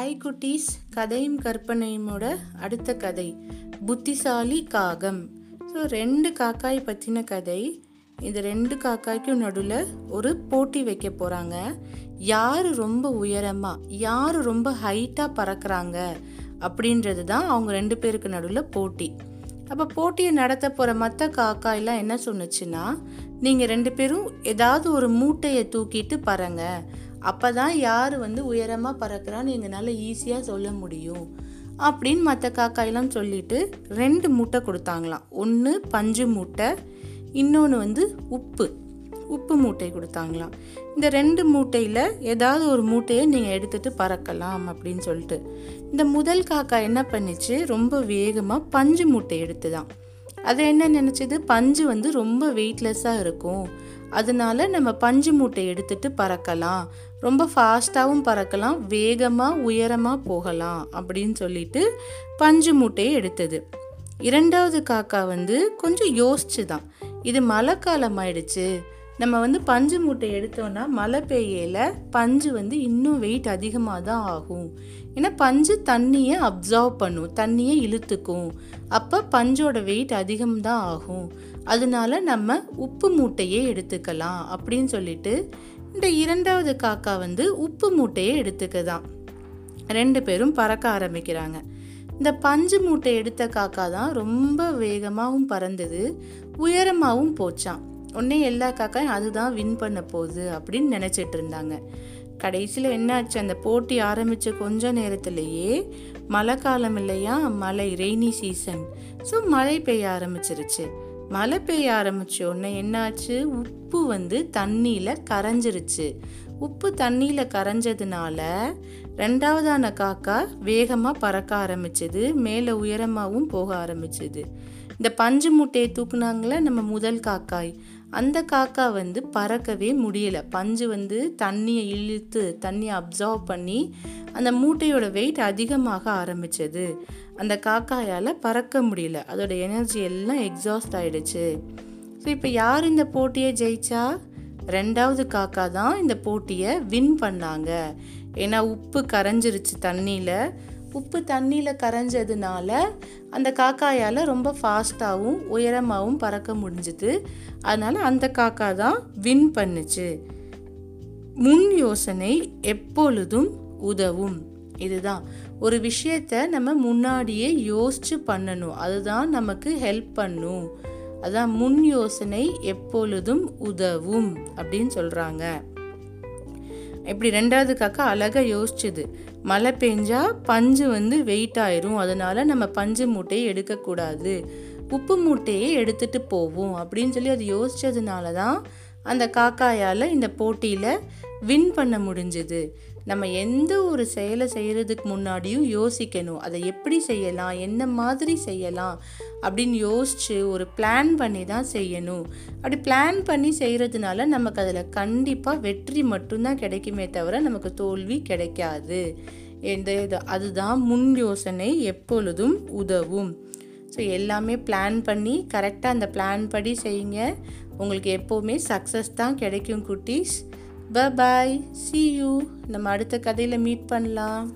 Hi குட்டீஸ் கதையும் கற்பனையுமோட அடுத்த கதை புத்திசாலி காகம். ஸோ ரெண்டு காக்காய் பற்றின கதை. இந்த ரெண்டு காக்காய்க்கும் நடுவில் ஒரு போட்டி வைக்க போகிறாங்க யார் ரொம்ப உயரமாக யார் ரொம்ப ஹைட்டாக பறக்கிறாங்க அப்படின்றது தான் அவங்க ரெண்டு பேருக்கு நடுவில் போட்டி. அப்போ போட்டியை நடத்த போகிற மற்ற காக்காயெல்லாம் என்ன சொன்னுச்சுன்னா நீங்கள் ரெண்டு பேரும் ஏதாவது ஒரு மூட்டையை தூக்கிட்டு பறங்க. அப்போ தான் யார் வந்து உயரமாக பறக்கிறான்னு எங்களால் ஈஸியாக சொல்ல முடியும். அப்படின்னு மற்ற காக்காயெல்லாம் சொல்லிட்டு ரெண்டு மூட்டை கொடுத்தாங்களாம். ஒன்று பஞ்சு மூட்டை இன்னொன்று வந்து உப்பு. உப்பு மூட்டை கொடுத்தாங்களாம். இந்த ரெண்டு மூட்டையில் ஏதாவது ஒரு மூட்டையை நீங்கள் எடுத்துகிட்டு பறக்கலாம் அப்படின்னு சொல்லிட்டு. இந்த முதல் காக்கா என்ன பண்ணிச்சு? ரொம்ப வேகமாக பஞ்சு மூட்டை எடுத்துதான். அது என்ன நினச்சிது? பஞ்சு வந்து ரொம்ப வெயிட்லெஸ்ஸாக இருக்கும். அதனால நம்ம பஞ்சு மூட்டை எடுத்துட்டு பறக்கலாம். ரொம்ப ஃபாஸ்ட்டாகவும் பறக்கலாம். வேகமாக உயரமாக போகலாம் அப்படின்னு சொல்லிட்டு பஞ்சு மூட்டையை எடுத்தது. இரண்டாவது காக்கா வந்து கொஞ்சம் யோசிச்சு தான் இது மழை காலம் ஆயிடுச்சு நம்ம வந்து பஞ்சு மூட்டை எடுத்தோன்னா மழை பெய்யல பஞ்சு வந்து இன்னும் வெயிட் அதிகமாக தான் ஆகும். ஏன்னா பஞ்சு தண்ணியை அப்சர்வ் பண்ணும் தண்ணியை இழுத்துக்கும். அப்போ பஞ்சோட வெயிட் அதிகம்தான் ஆகும். அதனால நம்ம உப்பு மூட்டையே எடுத்துக்கலாம் அப்படின்னு சொல்லிட்டு இந்த இரண்டாவது காக்கா வந்து உப்பு மூட்டையை எடுத்துக்கதான். ரெண்டு பேரும் பறக்க ஆரம்பிக்கிறாங்க. இந்த பஞ்சு மூட்டை எடுத்த காக்கா தான் ரொம்ப வேகமாகவும் பறந்தது உயரமாகவும் போச்சான் உடனே எல்லா காக்காயும் அதுதான் வின் பண்ண போகுது அப்படின்னு நினச்சிட்டு இருந்தாங்க. கடைசியில் என்னாச்சு? அந்த போட்டி ஆரம்பித்த கொஞ்ச நேரத்திலேயே மழை காலம் இல்லையா? மழை ரெய்னி சீசன் ஸோ மழை பெய்ய ஆரம்பிச்சிருச்சு. மழை பெய்ய ஆரம்பிச்ச உடனே என்னாச்சு? உப்பு வந்து தண்ணியில் கரைஞ்சிருச்சு. உப்பு தண்ணியில் கரைஞ்சதுனால ரெண்டாவதான காக்கா வேகமாக பறக்க ஆரம்பிச்சது. மேலே உயரமாகவும் போக ஆரம்பிச்சது. இந்த பஞ்சு மூட்டையை தூக்குனாங்களே நம்ம முதல் காக்காய். அந்த காக்கா வந்து பறக்கவே முடியல. பஞ்சு வந்து தண்ணியை இழுத்து தண்ணியை அப்சர்வ் பண்ணி அந்த மூட்டையோட வெயிட் அதிகமாக ஆரம்பிச்சது. அந்த காக்காயால் பறக்க முடியல. அதோட எனர்ஜி எல்லாம் எக்ஸாஸ்ட் ஆயிடுச்சு. ஸோ இப்போ யார் இந்த போட்டியை ஜெயிச்சா? ரெண்டாவது காக்கா தான் இந்த போட்டியை வின் பண்ணாங்க. ஏன்னா உப்பு கரைஞ்சிருச்சு தண்ணியில். உப்பு தண்ணியில் கரைஞ்சதுனால அந்த காக்காயால் ரொம்ப ஃபாஸ்ட்டாகவும் உயரமாகவும் பறக்க முடிஞ்சுது. அதனால் அந்த காக்கா தான் வின் பண்ணுச்சு. முன் யோசனை எப்பொழுதும் உதவும். இதுதான். ஒரு விஷயத்த நம்ம முன்னாடியே யோசித்து பண்ணணும். அதுதான் நமக்கு ஹெல்ப் பண்ணும். அதான் முன் யோசனை எப்பொழுதும் உதவும் அப்படின்னு சொல்கிறாங்க இப்படி ரெண்டாவது காக்கா அழகாக யோசிச்சுது. மழை பெஞ்சா பஞ்சு வந்து வெயிட் ஆயிரும். அதனால நம்ம பஞ்சு மூட்டையை எடுக்கக்கூடாது. உப்பு மூட்டையை எடுத்துட்டு போவோம் அப்படின்னு சொல்லி அது யோசிச்சதுனால தான் அந்த காக்காயால் இந்த போட்டியில் வின் பண்ண முடிஞ்சுது. நம்ம எந்த ஒரு செயலை செய்கிறதுக்கு முன்னாடியும் யோசிக்கணும். அதை எப்படி செய்யலாம்? என்ன மாதிரி செய்யலாம்? அப்படின்னு யோசித்து ஒரு பிளான் பண்ணி தான் செய்யணும். அப்படி பிளான் பண்ணி செய்கிறதுனால நமக்கு அதில் கண்டிப்பாக வெற்றி மட்டும்தான் கிடைக்குமே தவிர நமக்கு தோல்வி கிடைக்காது. எந்த இது? அதுதான் முன் யோசனை எப்பொழுதும் உதவும். ஸோ எல்லாமே பிளான் பண்ணி கரெக்டாக அந்த பிளான் படி செய்யுங்க. உங்களுக்கு எப்போவுமே சக்ஸஸ் தான் கிடைக்கும் குட்டீஸ். பாய் சி யூ நம்ம அடுத்த கதையில் மீட் பண்ணலாம்.